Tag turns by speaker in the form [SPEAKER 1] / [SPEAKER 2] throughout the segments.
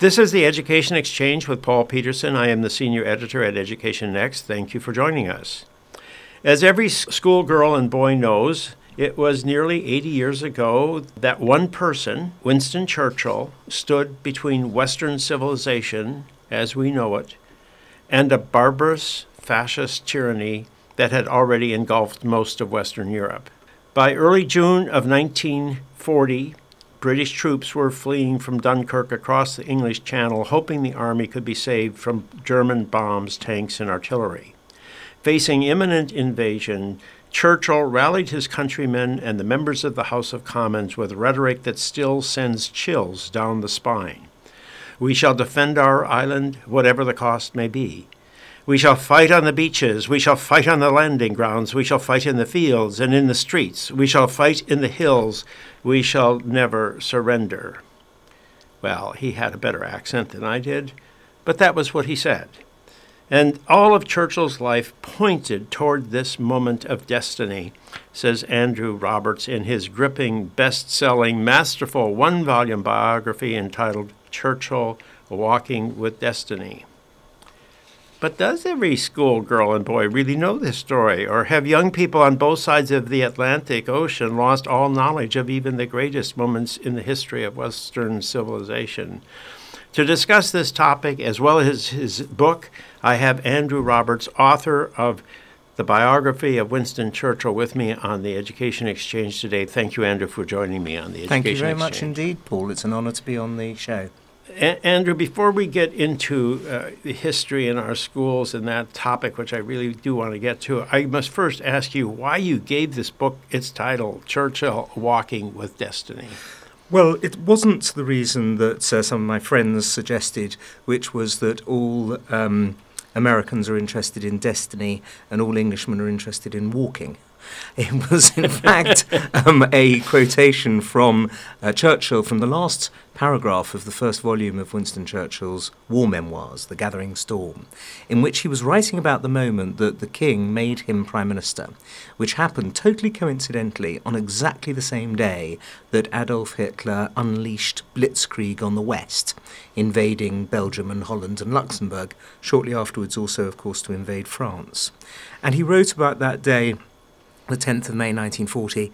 [SPEAKER 1] This is the Education Exchange with Paul Peterson. I am the senior editor at Education Next. Thank you for joining us. As every schoolgirl and boy knows, it was nearly 80 years ago that one person, Winston Churchill, stood between Western civilization, as we know it, and a barbarous fascist tyranny that had already engulfed most of Western Europe. By early June of 1940, British troops were fleeing from Dunkirk across the English Channel, hoping the army could be saved from German bombs, tanks, and artillery. Facing imminent invasion, Churchill rallied his countrymen and the members of the House of Commons with rhetoric that still sends chills down the spine. We shall defend our island, whatever the cost may be. We shall fight on the beaches. We shall fight on the landing grounds. We shall fight in the fields and in the streets. We shall fight in the hills. We shall never surrender. Well, he had a better accent than I did, but that was what he said. And all of Churchill's life pointed toward this moment of destiny, says Andrew Roberts in his gripping, best selling, masterful one volume biography entitled Churchill Walking with Destiny. But does every school girl and boy really know this story? Or have young people on both sides of the Atlantic Ocean lost all knowledge of even the greatest moments in the history of Western civilization? To discuss this topic, as well as his book, I have Andrew Roberts, author of the biography of Winston Churchill, with me on the Education Exchange today. Thank you, Andrew, for joining me on the Education
[SPEAKER 2] Thank you very
[SPEAKER 1] Exchange.
[SPEAKER 2] much indeed, Paul. It's an honour to be on the show.
[SPEAKER 1] A- Andrew, before we get into uh, the history in our schools and that topic, which I really do want to get to, I must first ask you why you gave this book its title, Churchill Walking with Destiny.
[SPEAKER 2] Well, it wasn't the reason that uh, some of my friends suggested, which was that all um, Americans are interested in destiny and all Englishmen are interested in walking. It was, in fact, um, a quotation from uh, Churchill from the last paragraph of the first volume of Winston Churchill's war memoirs, The Gathering Storm, in which he was writing about the moment that the king made him prime minister, which happened totally coincidentally on exactly the same day that Adolf Hitler unleashed blitzkrieg on the west, invading Belgium and Holland and Luxembourg, shortly afterwards also, of course, to invade France. And he wrote about that day the 10th of May 1940,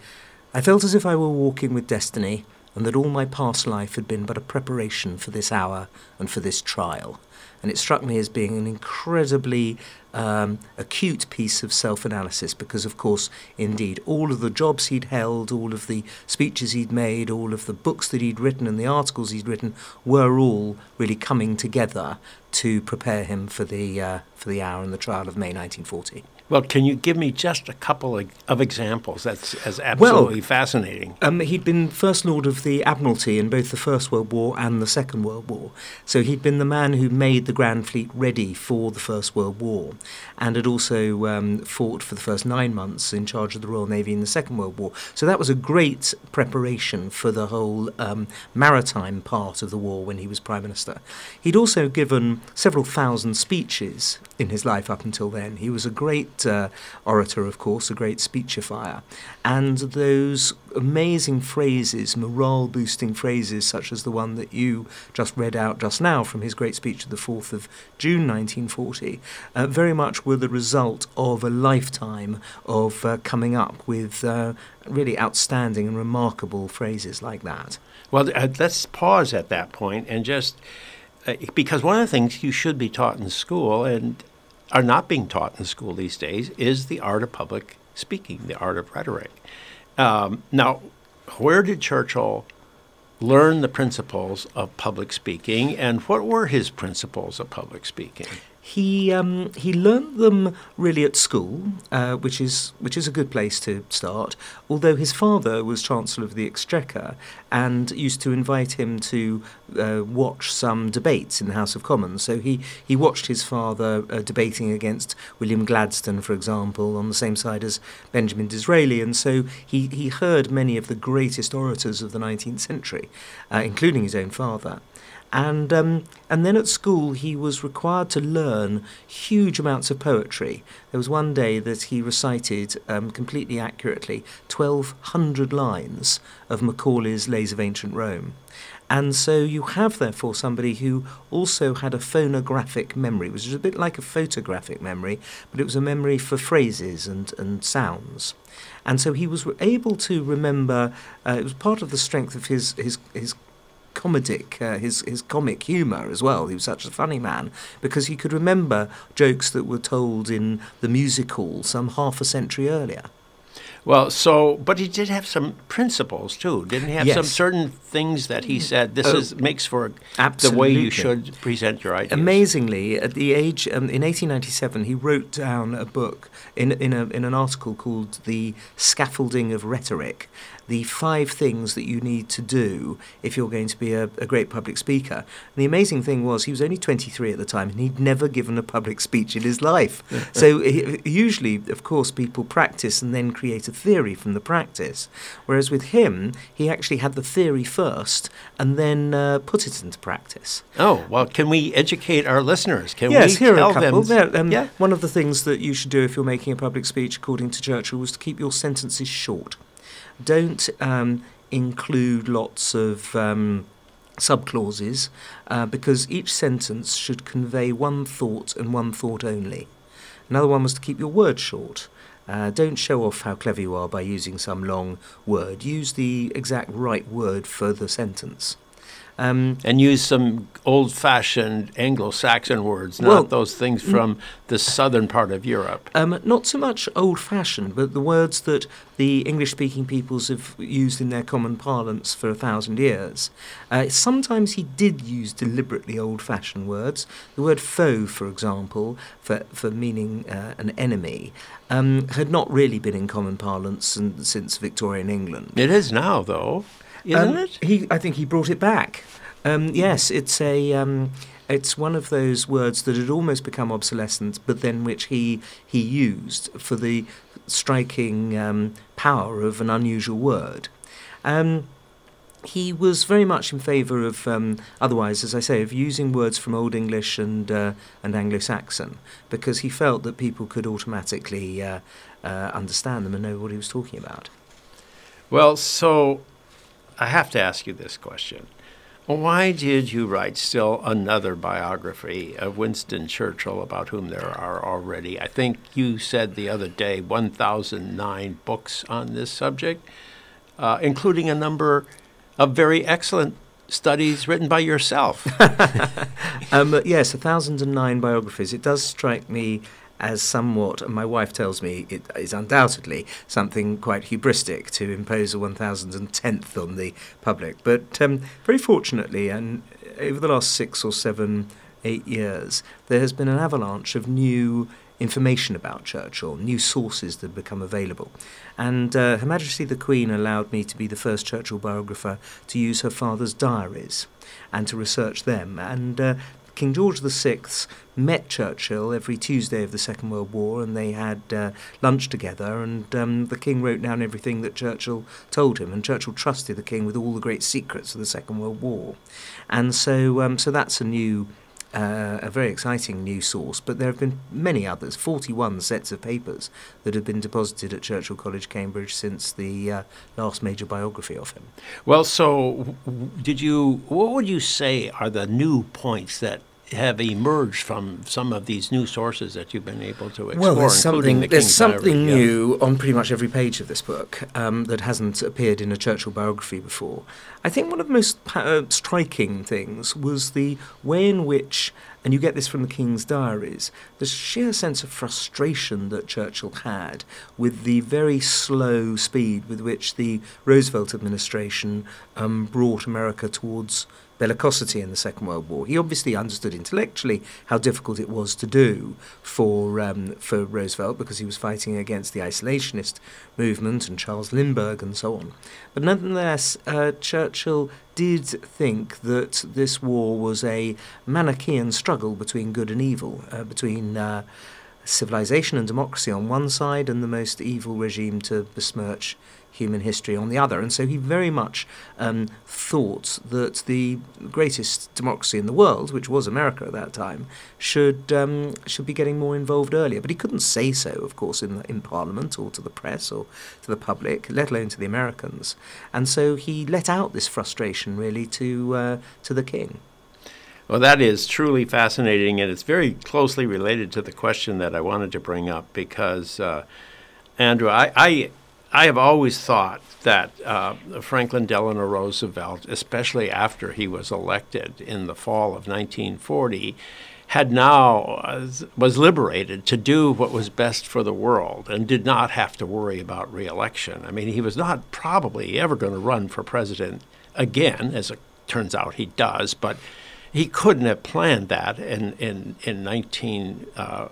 [SPEAKER 2] I felt as if I were walking with destiny, and that all my past life had been but a preparation for this hour and for this trial. And it struck me as being an incredibly um, acute piece of self analysis because, of course, indeed, all of the jobs he'd held, all of the speeches he'd made, all of the books that he'd written, and the articles he'd written were all really coming together to prepare him for the, uh, for the hour and the trial of May 1940.
[SPEAKER 1] Well, can you give me just a couple of, of examples? That's as absolutely
[SPEAKER 2] Well,
[SPEAKER 1] fascinating.
[SPEAKER 2] Um, he'd been First Lord of the Admiralty in both the First World War and the Second World War. So he'd been the man who made the Grand Fleet ready for the First World War and had also um, fought for the first nine months in charge of the Royal Navy in the Second World War. So that was a great preparation for the whole um, maritime part of the war when he was Prime Minister. He'd also given several thousand speeches in his life up until then. He was a great uh, orator, of course, a great speechifier. And those amazing phrases, morale boosting phrases, such as the one that you just read out just now from his great speech of the 4th of June 1940, uh, very much were the result of a lifetime of uh, coming up with uh, really outstanding and remarkable phrases like that.
[SPEAKER 1] Well, uh, let's pause at that point and just because one of the things you should be taught in school and are not being taught in school these days is the art of public speaking, the art of rhetoric. Um, now, where did Churchill learn the principles of public speaking, and what were his principles of public speaking?
[SPEAKER 2] He um, he learnt them really at school, uh, which is which is a good place to start. Although his father was Chancellor of the Exchequer and used to invite him to uh, watch some debates in the House of Commons, so he he watched his father uh, debating against William Gladstone, for example, on the same side as Benjamin Disraeli, and so he he heard many of the greatest orators of the 19th century, uh, including his own father. And um, and then at school he was required to learn huge amounts of poetry. There was one day that he recited um, completely accurately 1,200 lines of Macaulay's Lays of Ancient Rome. And so you have, therefore, somebody who also had a phonographic memory, which is a bit like a photographic memory, but it was a memory for phrases and, and sounds. And so he was able to remember, uh, it was part of the strength of his, his, his comedic, uh, his, his comic humour as well. He was such a funny man because he could remember jokes that were told in the music hall some half a century earlier.
[SPEAKER 1] Well, so, but he did have some principles too, didn't he? Have
[SPEAKER 2] Yes.
[SPEAKER 1] some certain things that he said. This
[SPEAKER 2] Oh,
[SPEAKER 1] is makes for absolutely. the way you should present your ideas.
[SPEAKER 2] Amazingly, at the age um, in 1897, he wrote down a book in in, a, in an article called "The Scaffolding of Rhetoric." The five things that you need to do if you're going to be a, a great public speaker. And the amazing thing was he was only 23 at the time, and he'd never given a public speech in his life. so he, usually, of course, people practice and then create a theory from the practice. Whereas with him, he actually had the theory first and then uh, put it into practice.
[SPEAKER 1] oh well, can we educate our listeners? Can
[SPEAKER 2] yes,
[SPEAKER 1] we
[SPEAKER 2] here
[SPEAKER 1] tell
[SPEAKER 2] are a couple.
[SPEAKER 1] them?
[SPEAKER 2] There, um,
[SPEAKER 1] yeah.
[SPEAKER 2] One of the things that you should do if you're making a public speech, according to Churchill, was to keep your sentences short. Don't um, include lots of um, subclauses uh, because each sentence should convey one thought and one thought only. Another one was to keep your words short. Uh, don't show off how clever you are by using some long word. Use the exact right word for the sentence. Um,
[SPEAKER 1] and use some old-fashioned Anglo-Saxon words, not
[SPEAKER 2] Well,
[SPEAKER 1] those things from the southern part of Europe.
[SPEAKER 2] Um, not so much old fashioned, but the words that the English speaking peoples have used in their common parlance for a thousand years. Uh, sometimes he did use deliberately old fashioned words. The word foe, for example, for, for meaning uh, an enemy, um, had not really been in common parlance in, since Victorian England.
[SPEAKER 1] It is now, though, isn't
[SPEAKER 2] Um,
[SPEAKER 1] it?
[SPEAKER 2] He, I think he brought it back. Um, yes, it's a. Um, it's one of those words that had almost become obsolescent, but then which he he used for the striking um, power of an unusual word. Um, he was very much in favour of, um, otherwise, as I say, of using words from Old English and uh, and Anglo-Saxon because he felt that people could automatically uh, uh, understand them and know what he was talking about.
[SPEAKER 1] Well, so I have to ask you this question. Why did you write still another biography of Winston Churchill about whom there are already, I think you said the other day, 1,009 books on this subject, uh, including a number of very excellent studies written by yourself?
[SPEAKER 2] Um, yes, 1,009 biographies. It does strike me as somewhat, and my wife tells me it is undoubtedly something quite hubristic to impose a 1010th on the public. But um, very fortunately, and over the last six or seven, eight years, there has been an avalanche of new information about Churchill, new sources that have become available. And uh, Her Majesty the Queen allowed me to be the first Churchill biographer to use her father's diaries and to research them. And uh, King George VI met Churchill every Tuesday of the Second World War, and they had uh, lunch together. And um, the King wrote down everything that Churchill told him, and Churchill trusted the King with all the great secrets of the Second World War. And so, um, so that's a new. Uh, a very exciting new source, but there have been many others, 41 sets of papers that have been deposited at Churchill College, Cambridge, since the uh, last major biography of him.
[SPEAKER 1] Well, so did you? What would you say are the new points that have emerged from some of these new sources that you've been able to explore,
[SPEAKER 2] Well, there's something,
[SPEAKER 1] the
[SPEAKER 2] there's something
[SPEAKER 1] Diary? Yeah.
[SPEAKER 2] new on pretty much every page of this book um, that hasn't appeared in a Churchill biography before. I think one of the most uh, striking things was the way in which, and you get this from the King's diaries, the sheer sense of frustration that Churchill had with the very slow speed with which the Roosevelt administration um, brought America towards bellicosity in the Second World War. He obviously understood intellectually how difficult it was to do for um, for Roosevelt because he was fighting against the isolationist movement and Charles Lindbergh and so on. But nonetheless, uh, Churchill did think that this war was a Manichaean struggle between good and evil, uh, between uh, civilization and democracy on one side and the most evil regime to besmirch human history on the other. And so he very much um, thought that the greatest democracy in the world, which was America at that time, should um, should be getting more involved earlier. But he couldn't say so, of course, in in Parliament or to the press or to the public, let alone to the Americans. And so he let out this frustration really to uh, to the king.
[SPEAKER 1] Well, that is truly fascinating, and it's very closely related to the question that I wanted to bring up because, uh, Andrew, I, I, I, have always thought that uh, Franklin Delano Roosevelt, especially after he was elected in the fall of 1940, had now uh, was liberated to do what was best for the world and did not have to worry about reelection. I mean, he was not probably ever going to run for president again, as it turns out he does, but he couldn't have planned that in in in 19 uh,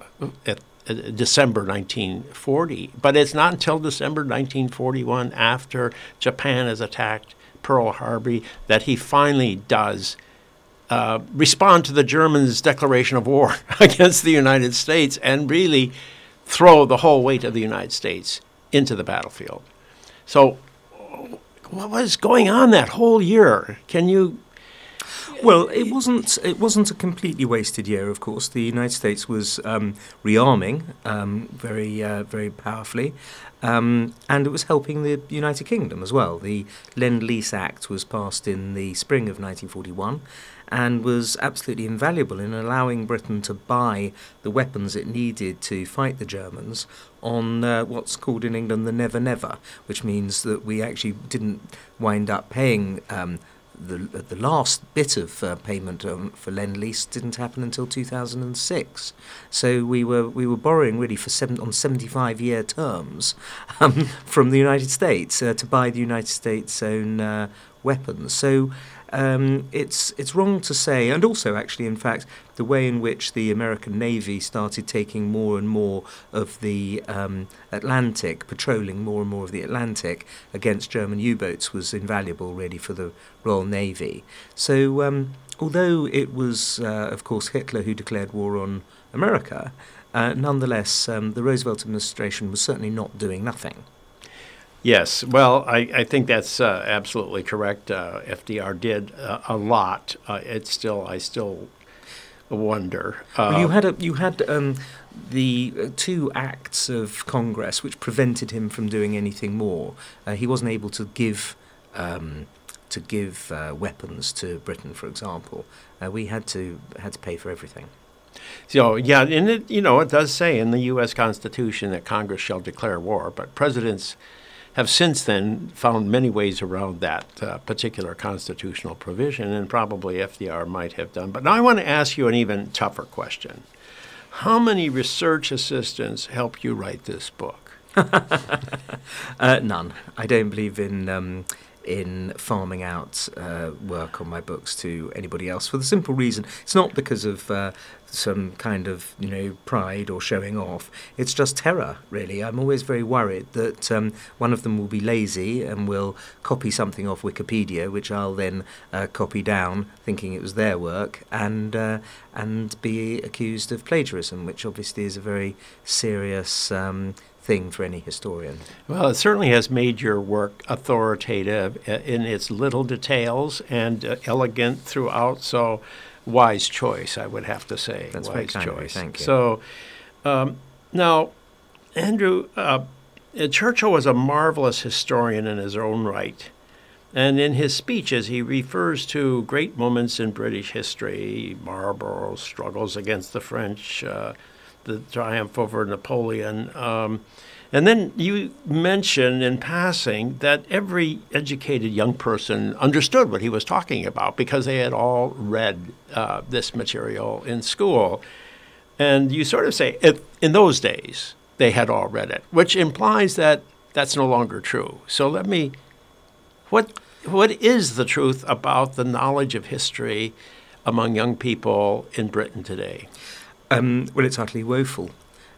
[SPEAKER 1] at, December 1940. But it's not until December 1941, after Japan has attacked Pearl Harbor, that he finally does uh, respond to the Germans' declaration of war against the United States and really throw the whole weight of the United States into the battlefield. So, what was going on that whole year? Can you
[SPEAKER 2] well, it wasn't. It wasn't a completely wasted year. Of course, the United States was um, rearming um, very, uh, very powerfully, um, and it was helping the United Kingdom as well. The Lend Lease Act was passed in the spring of 1941, and was absolutely invaluable in allowing Britain to buy the weapons it needed to fight the Germans on uh, what's called in England the Never Never, which means that we actually didn't wind up paying um, the the last bit of uh, payment um, for lend lease didn't happen until 2006. So we were we were borrowing really for seven on 75 year terms um, from the United States uh, to buy the United States' own uh, weapons. So um, it's it's wrong to say, and also actually, in fact, the way in which the American Navy started taking more and more of the um, Atlantic, patrolling more and more of the Atlantic against German U-boats, was invaluable, really, for the Royal Navy. So, um, although it was, uh, of course, Hitler who declared war on America, uh, nonetheless, um, the Roosevelt administration was certainly not doing nothing.
[SPEAKER 1] Yes, well, I, I think that's uh, absolutely correct. Uh, FDR did uh, a lot. Uh, it's still, I still wonder.
[SPEAKER 2] well, you uh, had a, you had um, the uh, two acts of Congress which prevented him from doing anything more. he wasn't able to give. Um, to give weapons to Britain, for example, we had to had to pay for everything.
[SPEAKER 1] So yeah, and it you know it does say in the U.S. Constitution that Congress shall declare war, but presidents have since then found many ways around that uh, particular constitutional provision, and probably FDR might have done. But now I want to ask you an even tougher question. How many research assistants helped you write this book?
[SPEAKER 2] uh, none. I don't believe in um, in farming out uh, work on my books to anybody else for the simple reason it's not because of uh, some kind of you know pride or showing off. It's just terror really. I'm always very worried that um, one of them will be lazy and will copy something off wikipedia which i'll then uh, copy down thinking it was their work and uh, and be accused of plagiarism which obviously is a very serious um, thing for any historian.
[SPEAKER 1] Well, it certainly has made your work authoritative in its little details and uh, elegant throughout. So, wise choice, I would have to say.
[SPEAKER 2] That's
[SPEAKER 1] wise
[SPEAKER 2] very choice. Thank you.
[SPEAKER 1] So, um, now, Andrew, uh, Churchill was a marvelous historian in his own right. And in his speeches, he refers to great moments in British history Marlborough's struggles against the French, uh, the triumph over Napoleon. Um, and then you mentioned in passing that every educated young person understood what he was talking about because they had all read uh, this material in school. And you sort of say, in those days, they had all read it, which implies that that's no longer true. So let me, what, what is the truth about the knowledge of history among young people in Britain today?
[SPEAKER 2] Um, well, it's utterly woeful.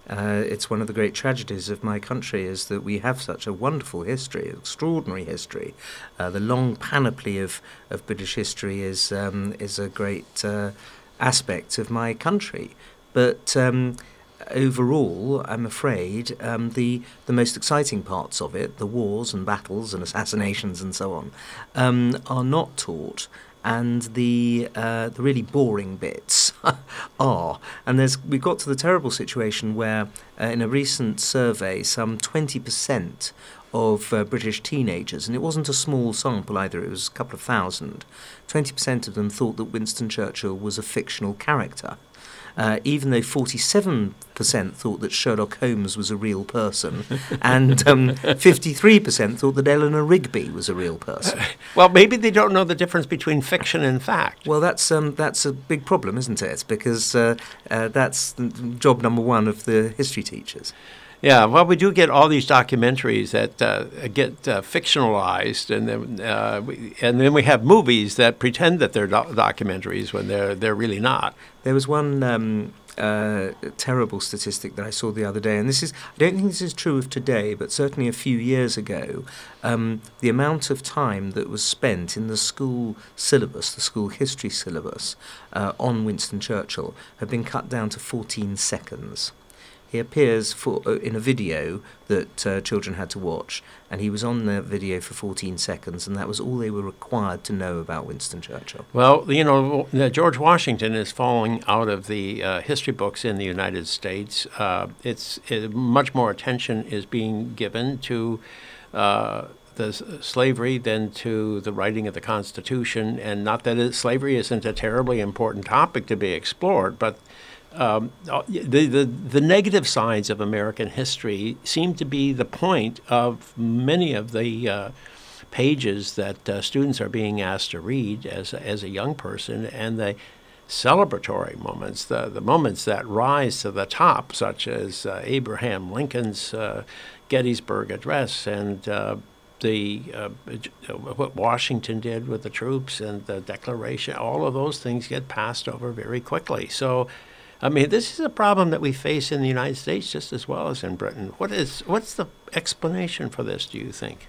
[SPEAKER 2] Uh, it's one of the great tragedies of my country is that we have such a wonderful history, extraordinary history. Uh, the long panoply of, of British history is um, is a great uh, aspect of my country, but um, overall, I'm afraid, um, the the most exciting parts of it, the wars and battles and assassinations and so on, um, are not taught and the uh, the really boring bits are. And there's we got to the terrible situation where, uh, in a recent survey, some 20% of uh, British teenagers, and it wasn't a small sample either, it was a couple of thousand, 20% of them thought that Winston Churchill was a fictional character uh, even though 47% thought that Sherlock Holmes was a real person, and um, 53% thought that Eleanor Rigby was a real person.
[SPEAKER 1] Well, maybe they don't know the difference between fiction and fact.
[SPEAKER 2] Well, that's um, that's a big problem, isn't it? Because uh, uh, that's job number one of the history teachers.
[SPEAKER 1] Yeah, well, we do get all these documentaries that uh, get uh, fictionalized, and then uh, we, and then we have movies that pretend that they're do- documentaries when they're they're really not.
[SPEAKER 2] There was one um, uh, terrible statistic that I saw the other day, and this is I don't think this is true of today, but certainly a few years ago, um, the amount of time that was spent in the school syllabus, the school history syllabus, uh, on Winston Churchill had been cut down to 14 seconds. He appears for, uh, in a video that uh, children had to watch, and he was on the video for 14 seconds, and that was all they were required to know about Winston Churchill.
[SPEAKER 1] Well, you know, George Washington is falling out of the uh, history books in the United States. Uh, it's it, much more attention is being given to uh, the slavery than to the writing of the Constitution, and not that it, slavery isn't a terribly important topic to be explored, but um, uh, the, the, the negative sides of American history seem to be the point of many of the uh, pages that uh, students are being asked to read as, as a young person, and the celebratory moments, the, the moments that rise to the top, such as uh, Abraham Lincoln's uh, Gettysburg Address and uh, the what Washington did with the troops and the Declaration, all of those things get passed over very quickly. So I mean, this is a problem that we face in the United States just as well as in Britain. What is what's the explanation for this? Do you think?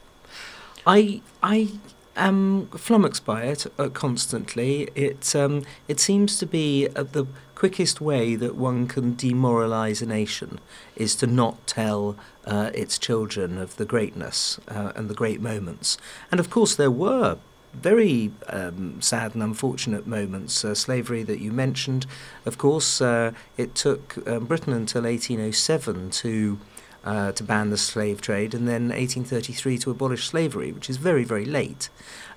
[SPEAKER 2] I I am flummoxed by it uh, constantly. It um, it seems to be uh, the quickest way that one can demoralize a nation is to not tell uh, its children of the greatness uh, and the great moments. And of course, there were very um, sad and unfortunate moments. Uh, slavery that you mentioned, of course, uh, it took um, Britain until 1807 to uh, to ban the slave trade, and then 1833 to abolish slavery, which is very very late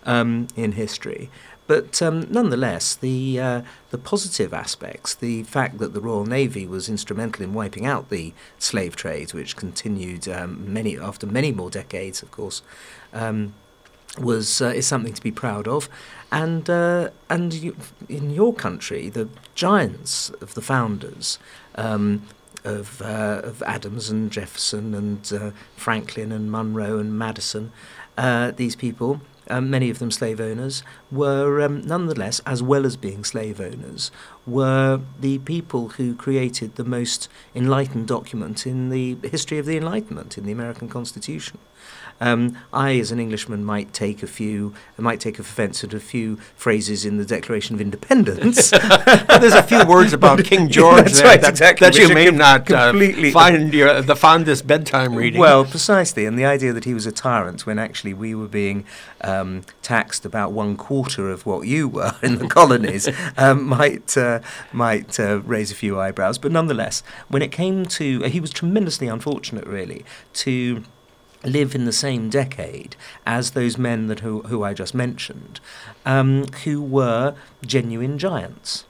[SPEAKER 2] um, in history. But um, nonetheless, the uh, the positive aspects, the fact that the Royal Navy was instrumental in wiping out the slave trade, which continued um, many after many more decades, of course, um, was uh, is something to be proud of, and uh, and you, in your country, the giants of the founders. Um, of, uh, of Adams and Jefferson and uh, Franklin and Monroe and Madison, uh, these people, um, many of them slave owners, were um, nonetheless, as well as being slave owners, were the people who created the most enlightened document in the history of the Enlightenment, in the American Constitution. Um, I, as an Englishman, might take a few, might take offence at a few phrases in the Declaration of Independence.
[SPEAKER 1] There's a few words about King George there right, that, exactly, that you may not uh, find your, the fondest bedtime reading.
[SPEAKER 2] Well, precisely, and the idea that he was a tyrant when actually we were being um, taxed about one quarter of what you were in the colonies um, might uh, might uh, raise a few eyebrows. But nonetheless, when it came to, he was tremendously unfortunate, really, to live in the same decade as those men that who, who I just mentioned, um, who were genuine giants.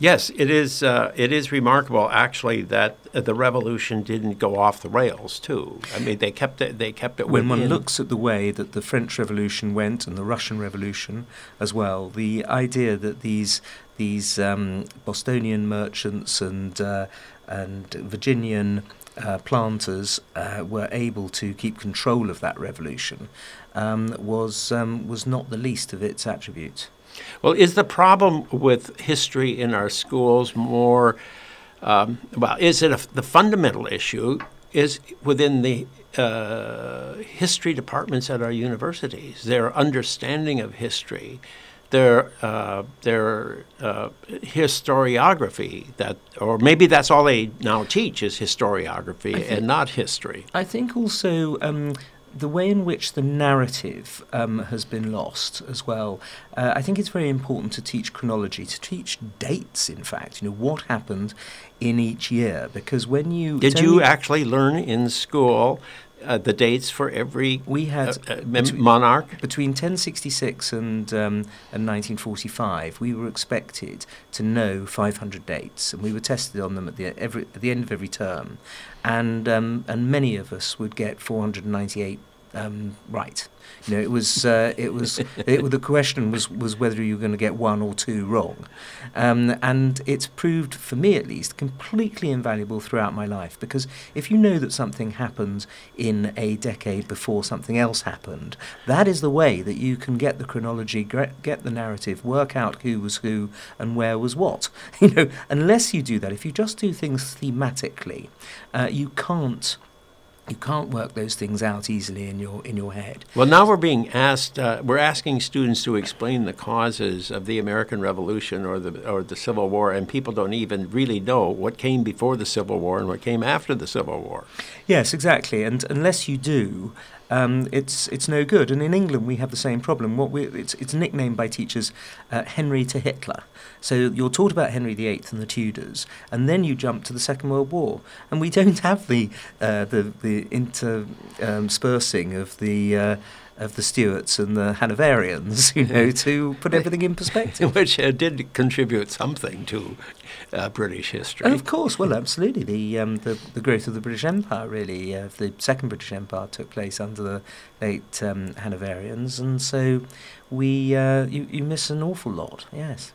[SPEAKER 1] Yes, it is. Uh, it is remarkable, actually, that the revolution didn't go off the rails. Too. I mean, they kept it. They kept it.
[SPEAKER 2] When one looks at the way that the French Revolution went and the Russian Revolution as well, the idea that these these um, Bostonian merchants and uh, and Virginian uh, planters uh, were able to keep control of that revolution um, was um, was not the least of its attributes.
[SPEAKER 1] Well, is the problem with history in our schools more? Um, well, is it a, the fundamental issue is within the uh, history departments at our universities, their understanding of history their uh, their uh, historiography that, or maybe that's all they now teach is historiography and not history.
[SPEAKER 2] I think also. Um, the way in which the narrative um, has been lost as well. Uh, I think it's very important to teach chronology, to teach dates. In fact, you know what happened in each year, because when you
[SPEAKER 1] did you actually learn in school uh, the dates for every
[SPEAKER 2] we had
[SPEAKER 1] uh, uh, between, monarch
[SPEAKER 2] between 1066 and um, and 1945. We were expected to know 500 dates, and we were tested on them at the every at the end of every term, and um, and many of us would get 498 um, right. You know, it was uh, it was it, the question was was whether you were going to get one or two wrong, um, and it's proved for me at least completely invaluable throughout my life because if you know that something happened in a decade before something else happened, that is the way that you can get the chronology, get the narrative, work out who was who and where was what. You know, unless you do that, if you just do things thematically, uh, you can't you can't work those things out easily in your in your head.
[SPEAKER 1] Well, now we're being asked. Uh, we're asking students to explain the causes of the American Revolution or the or the Civil War, and people don't even really know what came before the Civil War and what came after the Civil War.
[SPEAKER 2] Yes, exactly. And unless you do, um, it's it's no good. And in England, we have the same problem. What we, it's it's nicknamed by teachers uh, Henry to Hitler. So you're taught about Henry VIII and the Tudors, and then you jump to the Second World War, and we don't have the uh, the the interspersing um, of the uh, of the Stuarts and the Hanoverians, you know, to put everything in perspective.
[SPEAKER 1] Which uh, did contribute something to uh, British history.
[SPEAKER 2] of course, well, absolutely. The, um, the, the growth of the British Empire, really, uh, the Second British Empire took place under the late um, Hanoverians, and so we uh, you, you miss an awful lot, yes.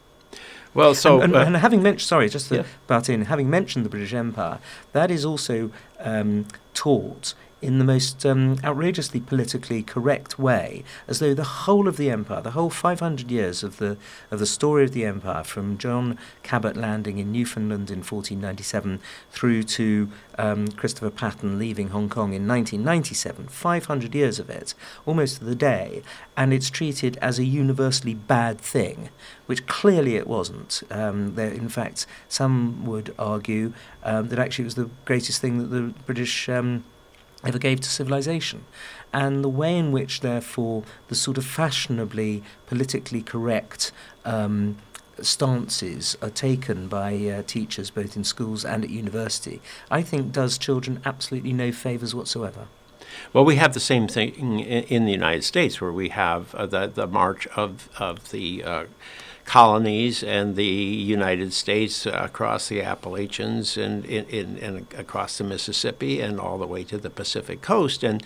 [SPEAKER 1] Well, so
[SPEAKER 2] and, and, uh, and having mentioned, sorry, just to yeah. butt in, having mentioned the British Empire, that is also um, taught in the most um, outrageously politically correct way, as though the whole of the empire, the whole 500 years of the of the story of the empire, from John Cabot landing in Newfoundland in 1497 through to um, Christopher Patten leaving Hong Kong in 1997, 500 years of it, almost to the day, and it's treated as a universally bad thing, which clearly it wasn't. Um, there, in fact, some would argue um, that actually it was the greatest thing that the British um, ever gave to civilization. And the way in which, therefore, the sort of fashionably politically correct um, stances are taken by uh, teachers both in schools and at university, I think does children absolutely no favours whatsoever.
[SPEAKER 1] Well, we have the same thing in, the United States, where we have uh, the the march of of the uh, colonies and the United States across the Appalachians and, in, in, across the Mississippi and all the way to the Pacific coast. And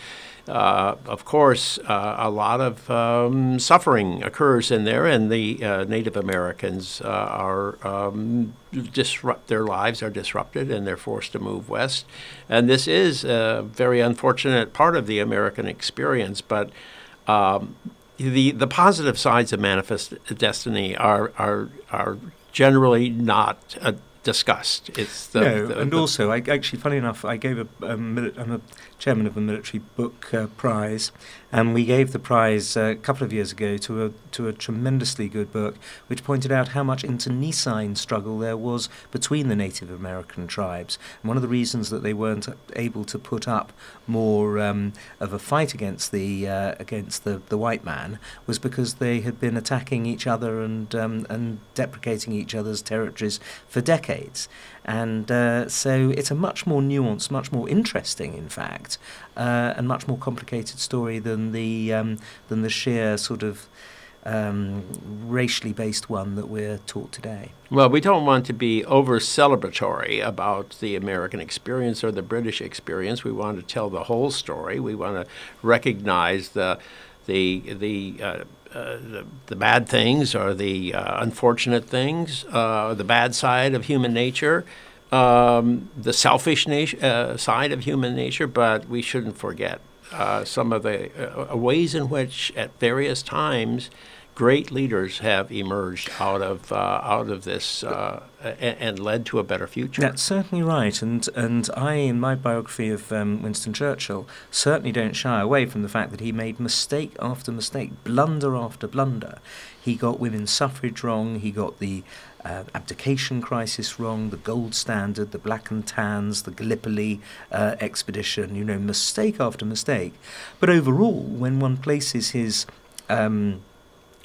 [SPEAKER 1] uh, of course, uh, a lot of um, suffering occurs in there, and the uh, Native Americans uh, are um, disrupt their lives are disrupted, and they're forced to move west. And this is a very unfortunate part of the American experience, but. Um, the the positive sides of manifest uh, destiny are are are generally not uh, discussed.
[SPEAKER 2] It's the, no, the, and the also, I, actually, funny enough, I gave a, um, mili- I'm a chairman of the military book uh, prize, and we gave the prize uh, a couple of years ago to a to a tremendously good book, which pointed out how much internecine struggle there was between the Native American tribes. And one of the reasons that they weren't able to put up more um, of a fight against the uh, against the, the white man was because they had been attacking each other and um, and deprecating each other's territories for decades. And uh, so it's a much more nuanced, much more interesting, in fact, uh, and much more complicated story than the um, than the sheer sort of um, racially based one that we're taught today.
[SPEAKER 1] Well, we don't want to be over celebratory about the American experience or the British experience. We want to tell the whole story. We want to recognize the the the uh, uh, the, the, bad things or the uh, unfortunate things, uh, the bad side of human nature, um, the selfish nat- uh, side of human nature, but we shouldn't forget uh, some of the ways in which, at various times, great leaders have emerged out of uh, out of this uh, and, and, led to a better future.
[SPEAKER 2] That's certainly right, and and I, in my biography of um, Winston Churchill, certainly don't shy away from the fact that he made mistake after mistake, blunder after blunder. He got women's suffrage wrong. He got the uh, abdication crisis wrong, the gold standard, the black and tans, the Gallipoli uh, expedition, you know, mistake after mistake. But overall, when one places his um,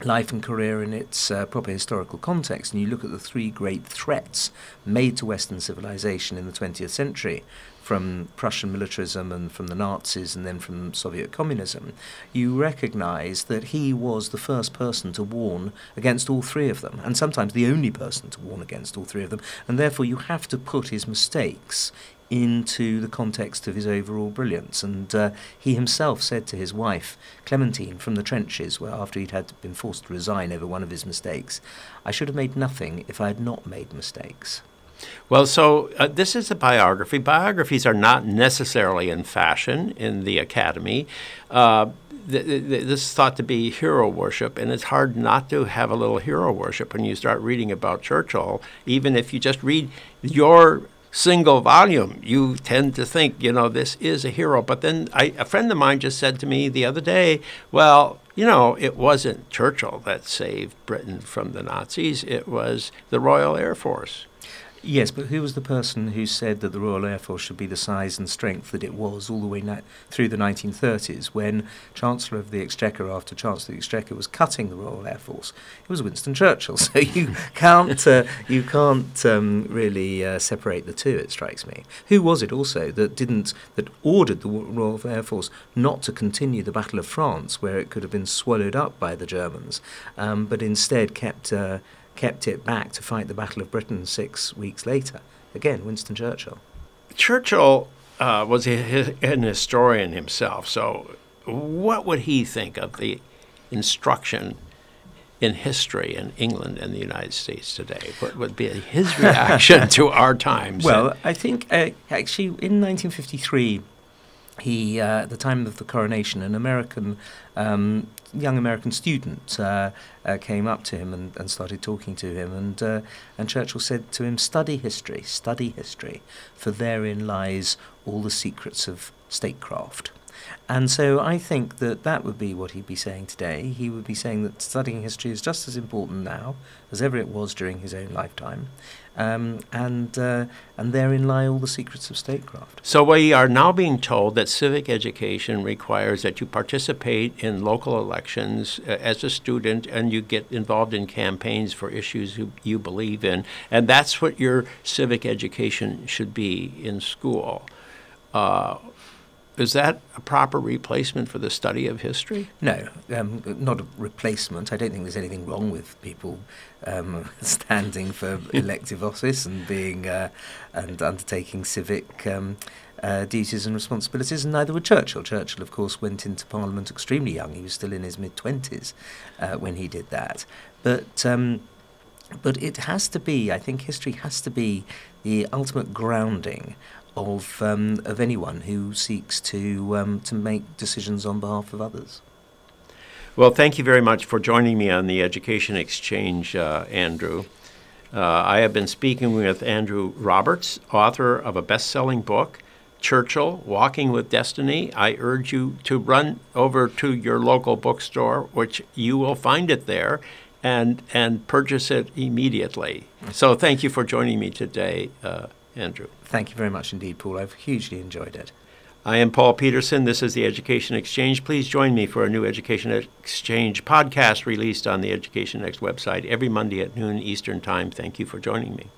[SPEAKER 2] life and career in its uh, proper historical context, and you look at the three great threats made to Western civilization in the 20th century from Prussian militarism and from the Nazis and then from Soviet communism, you recognize that he was the first person to warn against all three of them, and sometimes the only person to warn against all three of them, and therefore you have to put his mistakes into the context of his overall brilliance. And uh, he himself said to his wife, Clementine, from the trenches, where after he'd had been forced to resign over one of his mistakes, I should have made nothing if I had not made mistakes.
[SPEAKER 1] Well, so uh, this is a biography. Biographies are not necessarily in fashion in the academy. Uh, th- th- this is thought to be hero worship, and it's hard not to have a little hero worship when you start reading about Churchill. Even if you just read your single volume, you tend to think, you know, this is a hero. But then I, a friend of mine just said to me the other day, well, you know, it wasn't Churchill that saved Britain from the Nazis, it was the Royal Air Force.
[SPEAKER 2] Yes, but who was the person who said that the Royal Air Force should be the size and strength that it was all the way na- through the 1930s when Chancellor of the Exchequer after Chancellor of the Exchequer was cutting the Royal Air Force? It was Winston Churchill. So you can't, uh, you can't um, really uh, separate the two, it strikes me. Who was it also that didn't, that ordered the Royal Air Force not to continue the Battle of France where it could have been swallowed up by the Germans, um, but instead kept. Uh, kept it back to fight the Battle of Britain six weeks later. Again, Winston Churchill.
[SPEAKER 1] Churchill uh, was a, an historian himself, so what would he think of the instruction in history in England and the United States today? What would be his reaction to our times?
[SPEAKER 2] Well, I think uh, actually in 1953, he, uh, at the time of the coronation, an American um, young American student uh, uh, came up to him and, and, started talking to him, and uh, and Churchill said to him, "Study history, study history, for therein lies all the secrets of statecraft." And so I think that that would be what he'd be saying today. He would be saying that studying history is just as important now as ever it was during his own lifetime. Um, and uh, and therein lie all the secrets of statecraft.
[SPEAKER 1] So we are now being told that civic education requires that you participate in local elections uh, as a student, and you get involved in campaigns for issues you, you believe in, and that's what your civic education should be in school. Uh, is that a proper replacement for the study of history?
[SPEAKER 2] No, um, not a replacement. I don't think there's anything wrong with people um, standing for elective office and being uh, and undertaking civic um, uh, duties and responsibilities. And neither would Churchill. Churchill, of course, went into Parliament extremely young. He was still in his mid twenties uh, when he did that. But um, but it has to be. I think history has to be the ultimate grounding of um, of anyone who seeks to um, to make decisions on behalf of others.
[SPEAKER 1] Well, thank you very much for joining me on the Education Exchange, uh, Andrew. Uh, I have been speaking with Andrew Roberts, author of a best-selling book, Churchill: Walking with Destiny. I urge you to run over to your local bookstore, which you will find it there, and and purchase it immediately. So, thank you for joining me today. Uh, Andrew.
[SPEAKER 2] Thank you very much indeed, Paul. I've hugely enjoyed it.
[SPEAKER 1] I am Paul Peterson. This is the Education Exchange. Please join me for a new Education Exchange podcast released on the Education Next website every Monday at noon Eastern Time. Thank you for joining me.